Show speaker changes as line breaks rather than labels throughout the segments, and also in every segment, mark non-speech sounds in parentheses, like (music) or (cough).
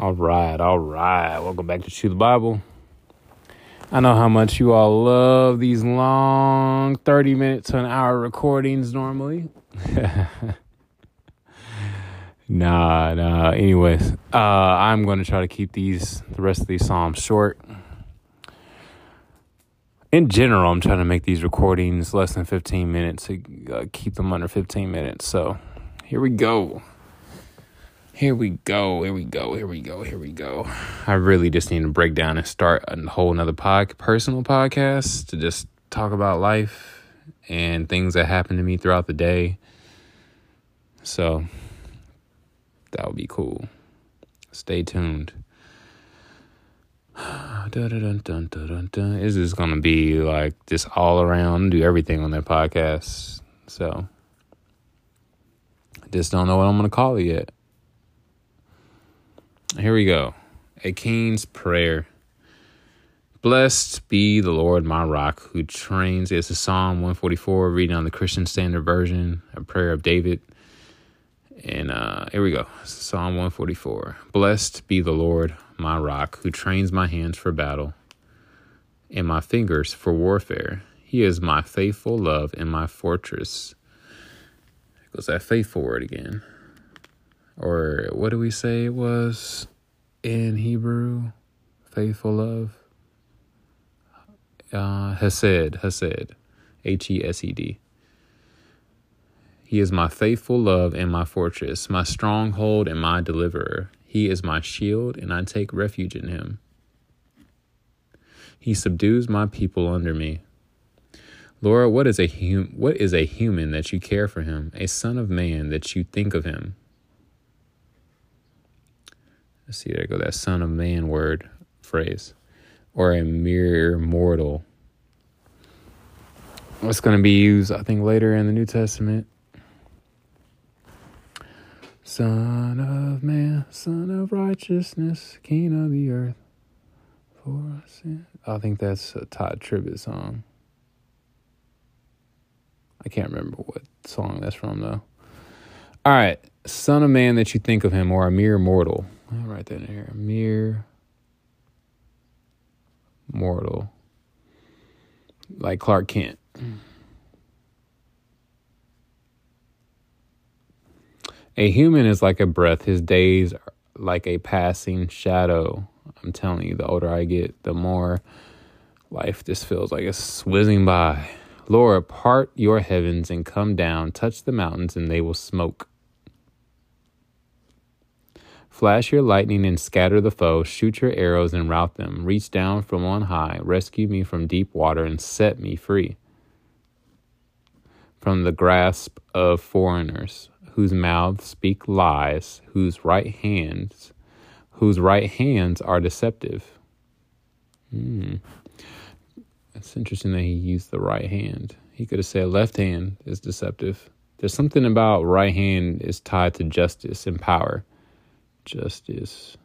All right, all right. Welcome back to Chew the Bible. I know how much you all love these long 30 minute to an hour recordings normally. (laughs) nah, nah. Anyways, uh, I'm going to try to keep these, the rest of these Psalms short. In general, I'm trying to make these recordings less than 15 minutes to uh, keep them under 15 minutes. So here we go. Here we go. Here we go. Here we go. Here we go. I really just need to break down and start a whole another pod, personal podcast to just talk about life and things that happen to me throughout the day. So that would be cool. Stay tuned. (sighs) This is gonna be like just all around, do everything on that podcast. So just don't know what I'm gonna call it yet. Here we go. A King's Prayer. Blessed be the Lord my rock who trains. It's a Psalm 144, reading on the Christian Standard Version, a prayer of David. And uh, here we go Psalm 144. Blessed be the Lord my rock who trains my hands for battle and my fingers for warfare. He is my faithful love and my fortress. There goes that faithful word again or what do we say it was in Hebrew? Faithful love. Uh, Hesed, Hesed, H E S E D. He is my faithful love and my fortress, my stronghold and my deliverer. He is my shield, and I take refuge in him. He subdues my people under me. Lord, what is a hum- what is a human that you care for him, a son of man that you think of him? Let's see, there go that son of man word phrase. Or a mere mortal. It's going to be used, I think, later in the New Testament. Son of man, son of righteousness, king of the earth. For sin. I think that's a Todd Tribbett song. I can't remember what song that's from, though. All right. Son of man that you think of him, or a mere mortal. In here. Mere mortal. Like Clark Kent. A human is like a breath. His days are like a passing shadow. I'm telling you, the older I get, the more life just feels like it's whizzing by. Lord, part your heavens and come down, touch the mountains, and they will smoke. Flash your lightning and scatter the foe, shoot your arrows and rout them. Reach down from on high, rescue me from deep water, and set me free from the grasp of foreigners, whose mouths speak lies, whose right hands, whose right hands are deceptive. Hmm. It's interesting that he used the right hand. He could have said left hand is deceptive. There's something about right hand is tied to justice and power justice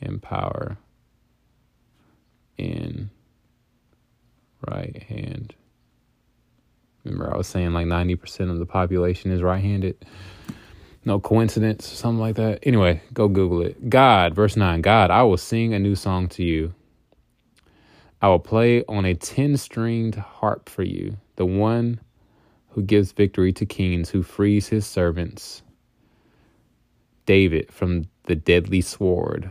and power in right hand. Remember, I was saying like 90% of the population is right handed. No coincidence, something like that. Anyway, go Google it. God, verse 9 God, I will sing a new song to you. I will play on a 10 stringed harp for you, the one who gives victory to kings, who frees his servants David from the deadly sword.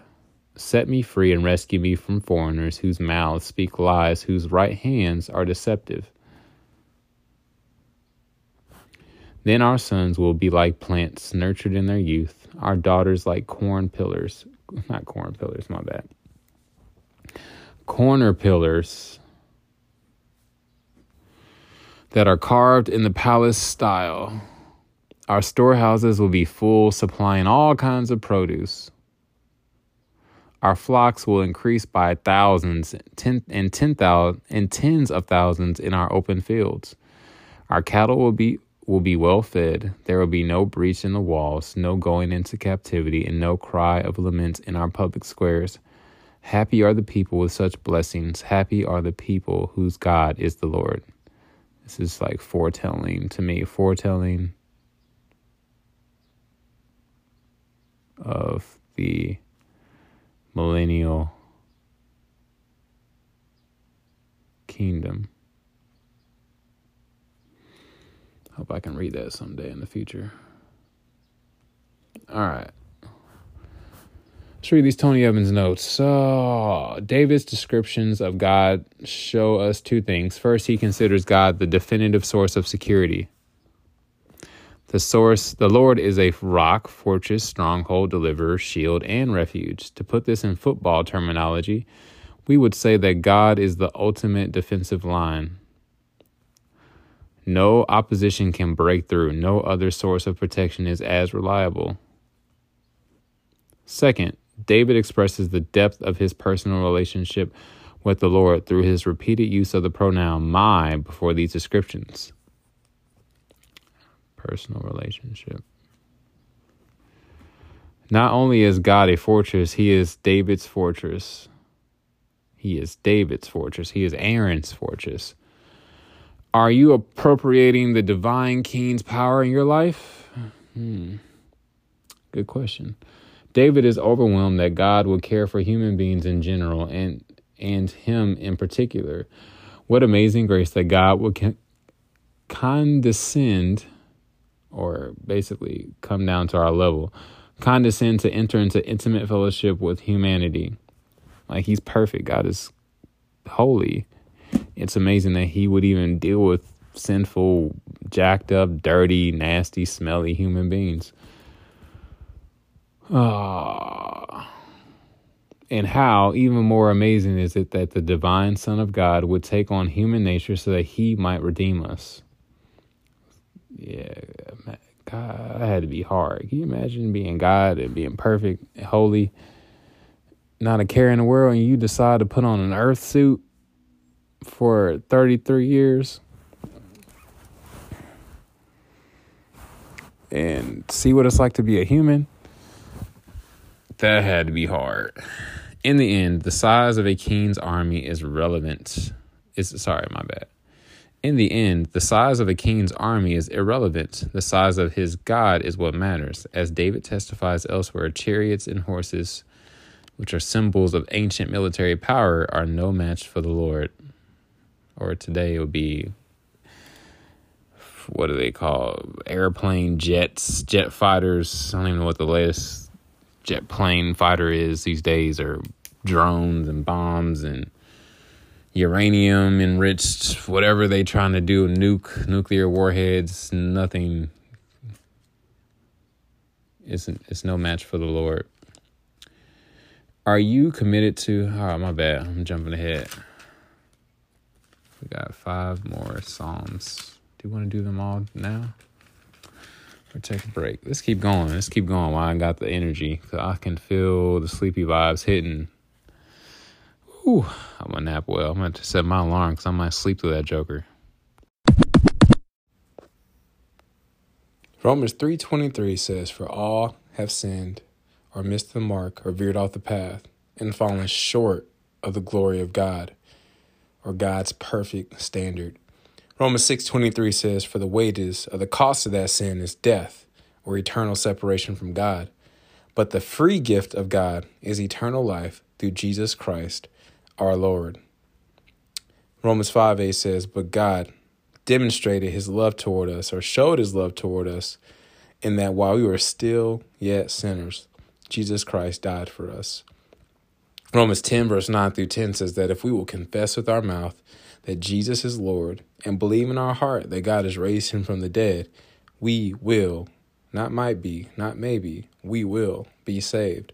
Set me free and rescue me from foreigners whose mouths speak lies, whose right hands are deceptive. Then our sons will be like plants nurtured in their youth, our daughters like corn pillars. Not corn pillars, my bad. Corner pillars that are carved in the palace style. Our storehouses will be full, supplying all kinds of produce. Our flocks will increase by thousands ten, and ten thousand and tens of thousands in our open fields. Our cattle will be will be well fed. There will be no breach in the walls, no going into captivity, and no cry of lament in our public squares. Happy are the people with such blessings. Happy are the people whose God is the Lord. This is like foretelling to me, foretelling of the millennial kingdom. Hope I can read that someday in the future. All right. Let's read these Tony Evans notes. So, David's descriptions of God show us two things. First, he considers God the definitive source of security. The source, the Lord is a rock, fortress, stronghold, deliverer, shield, and refuge. To put this in football terminology, we would say that God is the ultimate defensive line. No opposition can break through. No other source of protection is as reliable. Second, David expresses the depth of his personal relationship with the Lord through his repeated use of the pronoun my before these descriptions. Personal relationship. Not only is God a fortress, he is David's fortress. He is David's fortress. He is Aaron's fortress. Are you appropriating the divine king's power in your life? Hmm. Good question. David is overwhelmed that God would care for human beings in general and and him in particular. What amazing grace that God would condescend or basically come down to our level, condescend to enter into intimate fellowship with humanity. Like he's perfect. God is holy it's amazing that he would even deal with sinful, jacked up, dirty, nasty, smelly human beings. Ah. And how, even more amazing, is it that the divine Son of God would take on human nature so that he might redeem us? Yeah, God, that had to be hard. Can you imagine being God and being perfect, holy, not a care in the world, and you decide to put on an earth suit for 33 years and see what it's like to be a human, that had to be hard. In the end, the size of a king's army is relevant. Is sorry, my bad. In the end, the size of a king's army is irrelevant. The size of his God is what matters. As David testifies elsewhere, chariots and horses, which are symbols of ancient military power, are no match for the Lord or today it would be what do they call airplane jets, jet fighters. I don't even know what the latest jet plane fighter is these days, or drones and bombs and uranium enriched whatever they trying to do, nuke nuclear warheads. Nothing. Isn't it's no match for the Lord. Are you committed to? Oh, my bad. I'm jumping ahead. We got five more Psalms. Do you want to do them all now? Or take a break? Let's keep going. Let's keep going while I got the energy. Cause I can feel the sleepy vibes hitting. Ooh, I'm gonna nap well. I'm gonna set my alarm because I might sleep through that joker. Romans 3.23 says, For all have sinned, or missed the mark, or veered off the path, and fallen short of the glory of God or God's perfect standard. Romans 6:23 says for the wages of the cost of that sin is death or eternal separation from God. But the free gift of God is eternal life through Jesus Christ our Lord. Romans 5 8 says, But God demonstrated his love toward us, or showed his love toward us, in that while we were still yet sinners, Jesus Christ died for us. Romans 10, verse 9 through 10 says that if we will confess with our mouth that Jesus is Lord and believe in our heart that God has raised him from the dead, we will, not might be, not maybe, we will be saved.